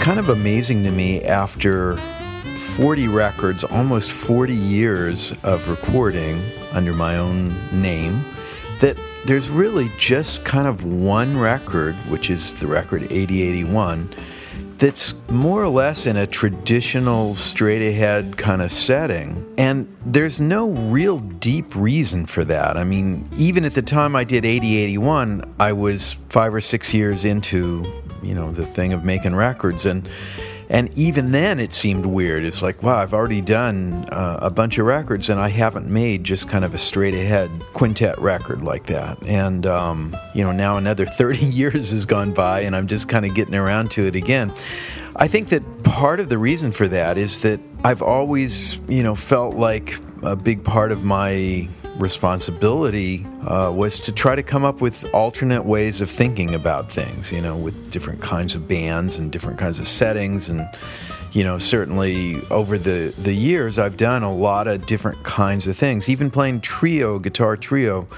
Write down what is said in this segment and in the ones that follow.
kind of amazing to me after 40 records, almost 40 years of recording under my own name, that there's really just kind of one record, which is the record 8081, that's more or less in a traditional straight ahead kind of setting. And there's no real deep reason for that. I mean, even at the time I did 8081, I was five or six years into, you know, the thing of making records. And and even then, it seemed weird. It's like, wow, I've already done uh, a bunch of records and I haven't made just kind of a straight ahead quintet record like that. And, um, you know, now another 30 years has gone by and I'm just kind of getting around to it again. I think that part of the reason for that is that I've always, you know, felt like a big part of my responsibility uh, was to try to come up with alternate ways of thinking about things, you know, with different kinds of bands and different kinds of settings. And, you know, certainly over the, the years, I've done a lot of different kinds of things. Even playing trio, guitar trio,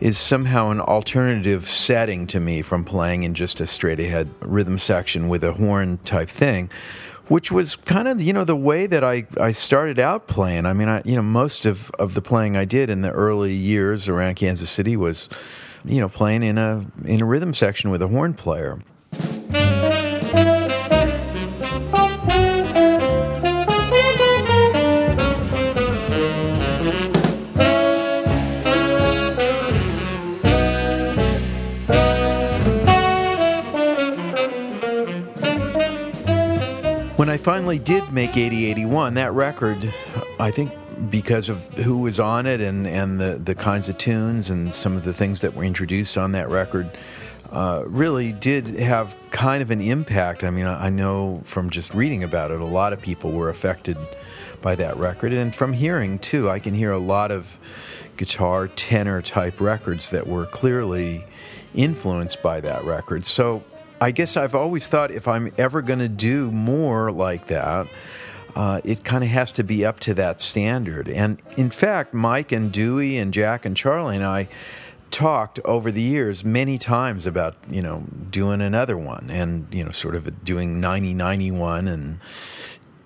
is somehow an alternative setting to me from playing in just a straight ahead rhythm section with a horn type thing which was kind of you know the way that I, I started out playing. I mean, I you know most of, of the playing I did in the early years around Kansas City was, you know, playing in a in a rhythm section with a horn player. When I finally did make 8081, that record, I think because of who was on it and, and the, the kinds of tunes and some of the things that were introduced on that record, uh, really did have kind of an impact. I mean, I know from just reading about it, a lot of people were affected by that record. And from hearing, too, I can hear a lot of guitar tenor type records that were clearly influenced by that record. So I guess I've always thought if I'm ever going to do more like that, uh, it kind of has to be up to that standard. And in fact, Mike and Dewey and Jack and Charlie and I talked over the years many times about you know doing another one and you know sort of doing 9091 and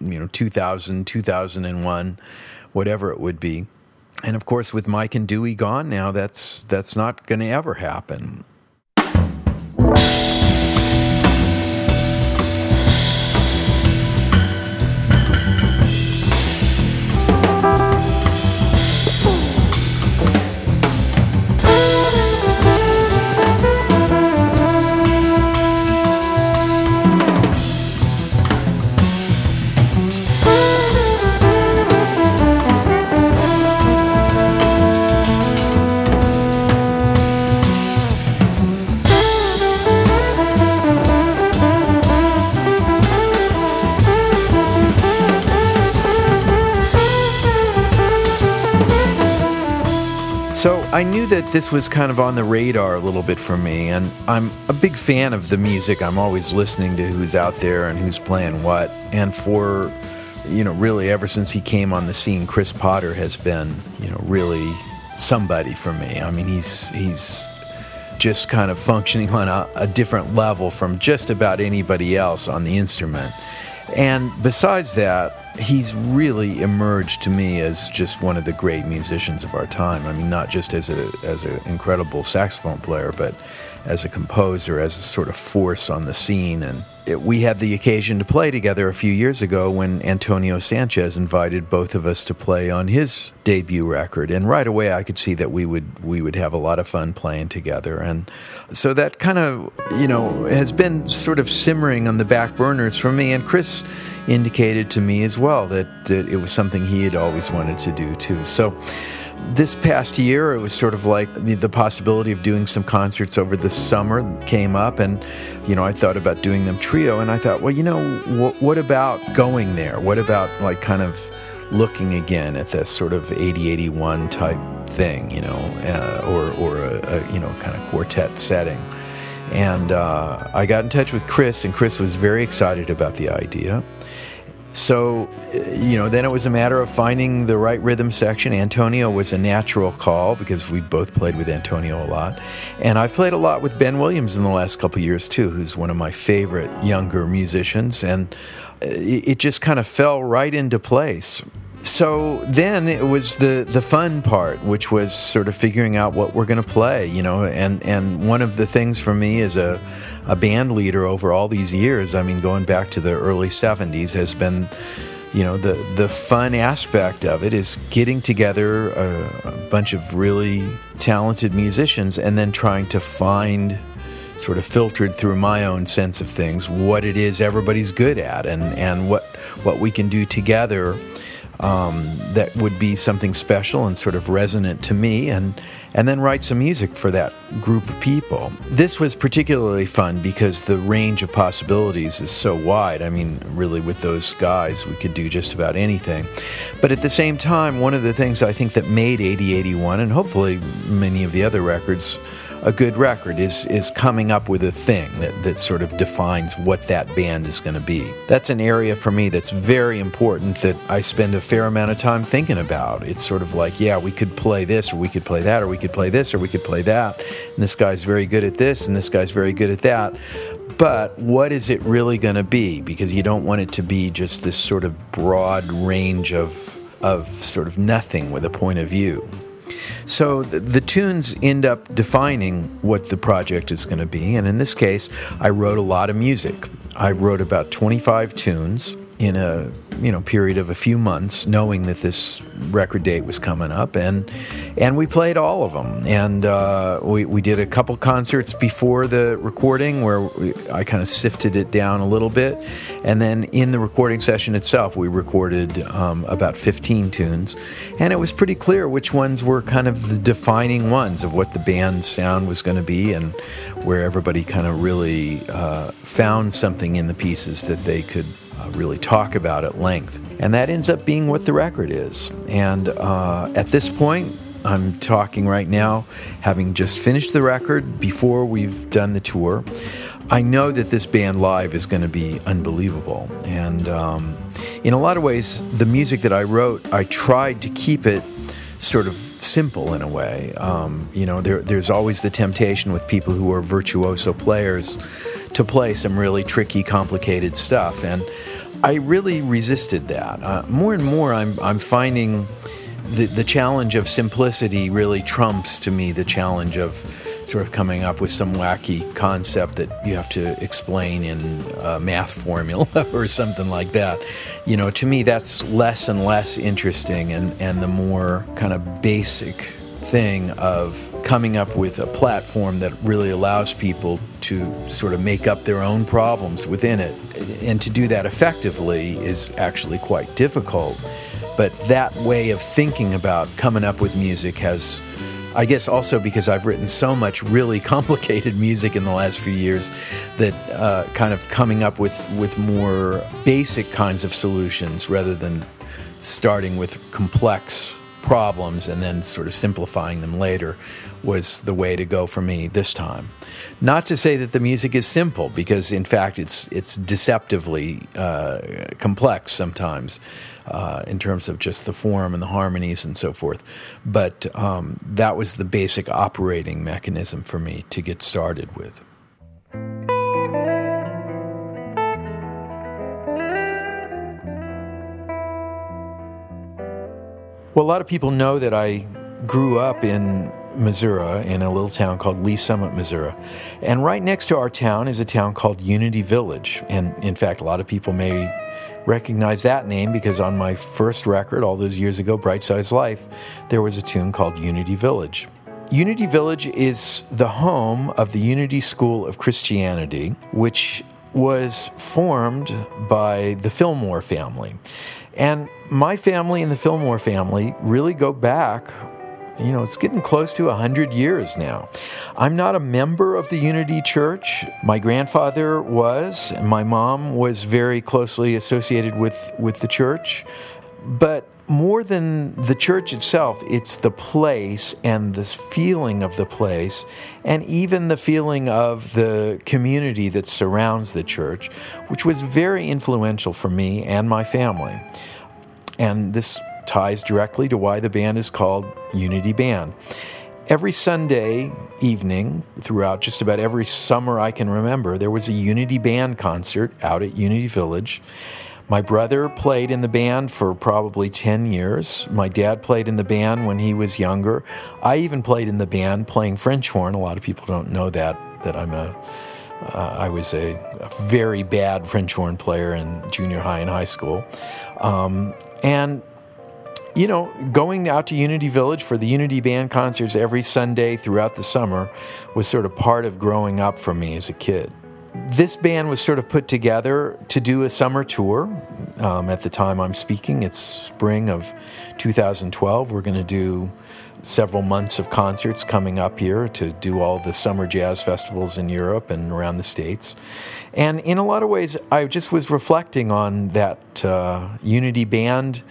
you know 2000 2001 whatever it would be and of course with mike and dewey gone now that's that's not going to ever happen I knew that this was kind of on the radar a little bit for me, and I'm a big fan of the music. I'm always listening to who's out there and who's playing what. And for, you know, really ever since he came on the scene, Chris Potter has been, you know, really somebody for me. I mean, he's he's just kind of functioning on a, a different level from just about anybody else on the instrument. And besides that, he's really emerged to me as just one of the great musicians of our time. I mean, not just as a as an incredible saxophone player, but as a composer, as a sort of force on the scene. And it, we had the occasion to play together a few years ago when Antonio Sanchez invited both of us to play on his debut record. And right away, I could see that we would we would have a lot of fun playing together. And so that kind of you know has been sort of simmering on the back burners for me. And Chris indicated to me as well that, that it was something he had always wanted to do too. So this past year, it was sort of like the, the, possibility of doing some concerts over the summer came up, and you know, I thought about doing them trio, and I thought, well, you know, wh- what about going there? What about like kind of looking again at this sort of 80-81 type thing, you know, uh, or or a, a, you know kind of quartet setting? And uh, I got in touch with Chris, and Chris was very excited about the idea. So, eh, you know, then it was a matter of finding the right rhythm section. Antonio was a natural call because we both played with Antonio a lot. And I've played a lot with Ben Williams in the last couple years too, who's one of my favorite younger musicians. And eh, it just kind of fell right into place. So then it was the, the fun part, which was sort of figuring out what we're going to play, you know. And, and one of the things for me as a a band leader over all these years, I mean, going back to the early 70s, has been, you know, the, the fun aspect of it is getting together a, a bunch of really talented musicians and then trying to find sort of filtered through my own sense of things what it is everybody's good at and, and what what we can do together um, that would be something special and sort of resonant to me and and then write some music for that group of people. This was particularly fun because the range of possibilities is so wide. I mean, really, with those guys, we could do just about anything. But at the same time, one of the things I think that made 8081, and hopefully many of the other records, a good record is is coming up with a thing that, that sort of defines what that band is going to be. That's an area for me that's very important that I spend a fair amount of time thinking about. It's sort of like, yeah, we could play this or we could play that or we could play this or we could play that. And this guy's very good at this and this guy's very good at that. But what is it really going to be? Because you don't want it to be just this sort of broad range of of sort of nothing with a point of view. So the, the, tunes end up defining what the project is going to be. And in this case, I wrote a lot of music. I wrote about 25 tunes in a you know period of a few months, knowing that this record date was coming up, and and we played all of them. And uh, we we did a couple concerts before the recording where we, I kind of sifted it down a little bit, and then in the recording session itself, we recorded um, about 15 tunes, and it was pretty clear which ones were kind of the defining ones of what the band's sound was going to be, and where everybody kind of really uh, found something in the pieces that they could uh, really talk about at length. And that ends up being what the record is. And uh, at this point, I'm talking right now, having just finished the record before we've done the tour. I know that this band live is going to be unbelievable. And um, in a lot of ways, the music that I wrote, I tried to keep it sort of simple in a way. Um, you know, there, there's always the temptation with people who are virtuoso players to play some really tricky, complicated stuff. And I really resisted that. Uh, more and more, I'm, I'm finding the, the challenge of simplicity really trumps to me the challenge of sort of coming up with some wacky concept that you have to explain in a math formula or something like that. You know, to me, that's less and less interesting, and, and the more kind of basic thing of coming up with a platform that really allows people to sort of make up their own problems within it. And to do that effectively is actually quite difficult. But that way of thinking about coming up with music has, I guess, also because I've written so much really complicated music in the last few years, that uh, kind of coming up with, with more basic kinds of solutions rather than starting with complex problems and then sort of simplifying them later was the way to go for me this time. Not to say that the music is simple, because in fact it's it's deceptively uh, complex sometimes uh, in terms of just the form and the harmonies and so forth. But um, that was the basic operating mechanism for me to get started with. Well, a lot of people know that I grew up in Missouri, in a little town called Lee's Summit, Missouri. And right next to our town is a town called Unity Village. And in fact, a lot of people may recognize that name because on my first record, all those years ago, Bright Size Life, there was a tune called Unity Village. Unity Village is the home of the Unity School of Christianity, which was formed by the Fillmore family. And my family and the Fillmore family really go back you know, it's getting close to 100 years now. I'm not a member of the Unity Church. My grandfather was, my mom was very closely associated with, with the church. But more than the church itself, it's the place and the feeling of the place, and even the feeling of the community that surrounds the church, which was very influential for me and my family. And this ties directly to why the band is called Unity Band. Every Sunday evening, throughout just about every summer I can remember, there was a Unity Band concert out at Unity Village. My brother played in the band for probably 10 years. My dad played in the band when he was younger. I even played in the band playing French horn. A lot of people don't know that, that I'm a, uh, I was a, a, very bad French horn player in junior high and high school. Um, and you know, going out to Unity Village for the Unity Band concerts every Sunday throughout the summer was sort of part of growing up for me as a kid. This band was sort of put together to do a summer tour. Um, at the time I'm speaking, it's spring of 2012. We're going to do several months of concerts coming up here to do all the summer jazz festivals in Europe and around the States. And in a lot of ways, I just was reflecting on that uh, Unity Band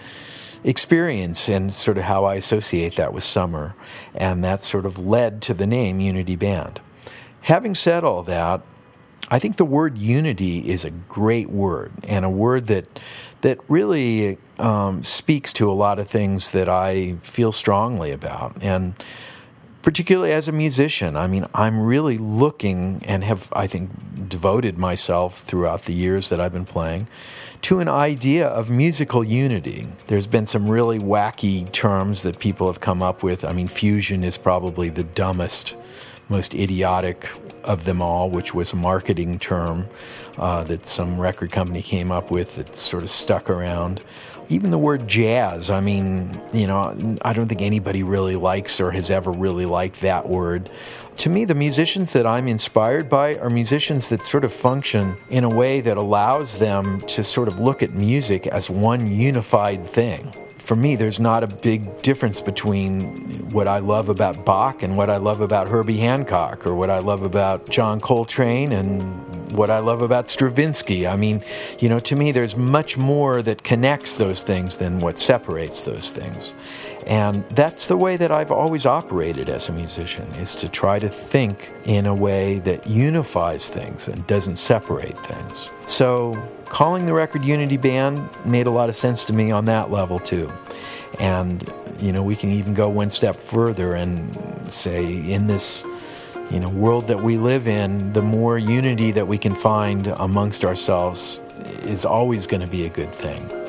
experience and sort of how I associate that with summer. And that sort of led to the name Unity Band. Having said all that, I think the word unity is a great word and a word that that really um, speaks to a lot of things that I feel strongly about. And particularly as a musician, I mean, I'm really looking and have, I think, devoted myself throughout the years that I've been playing to an idea of musical unity. There's been some really wacky terms that people have come up with. I mean, fusion is probably the dumbest, most idiotic of them all, which was a marketing term uh, that some record company came up with that sort of stuck around. Even the word jazz, I mean, you know, I don't think anybody really likes or has ever really liked that word. To me, the musicians that I'm inspired by are musicians that sort of function in a way that allows them to sort of look at music as one unified thing for me, there's not a big difference between what I love about Bach and what I love about Herbie Hancock, or what I love about John Coltrane and what I love about Stravinsky. I mean, you know, to me, there's much more that connects those things than what separates those things. And that's the way that I've always operated as a musician, is to try to think in a way that unifies things and doesn't separate things. So calling the record Unity Band made a lot of sense to me on that level too. And, you know, we can even go one step further and say in this, you know, world that we live in, the more unity that we can find amongst ourselves is always going to be a good thing.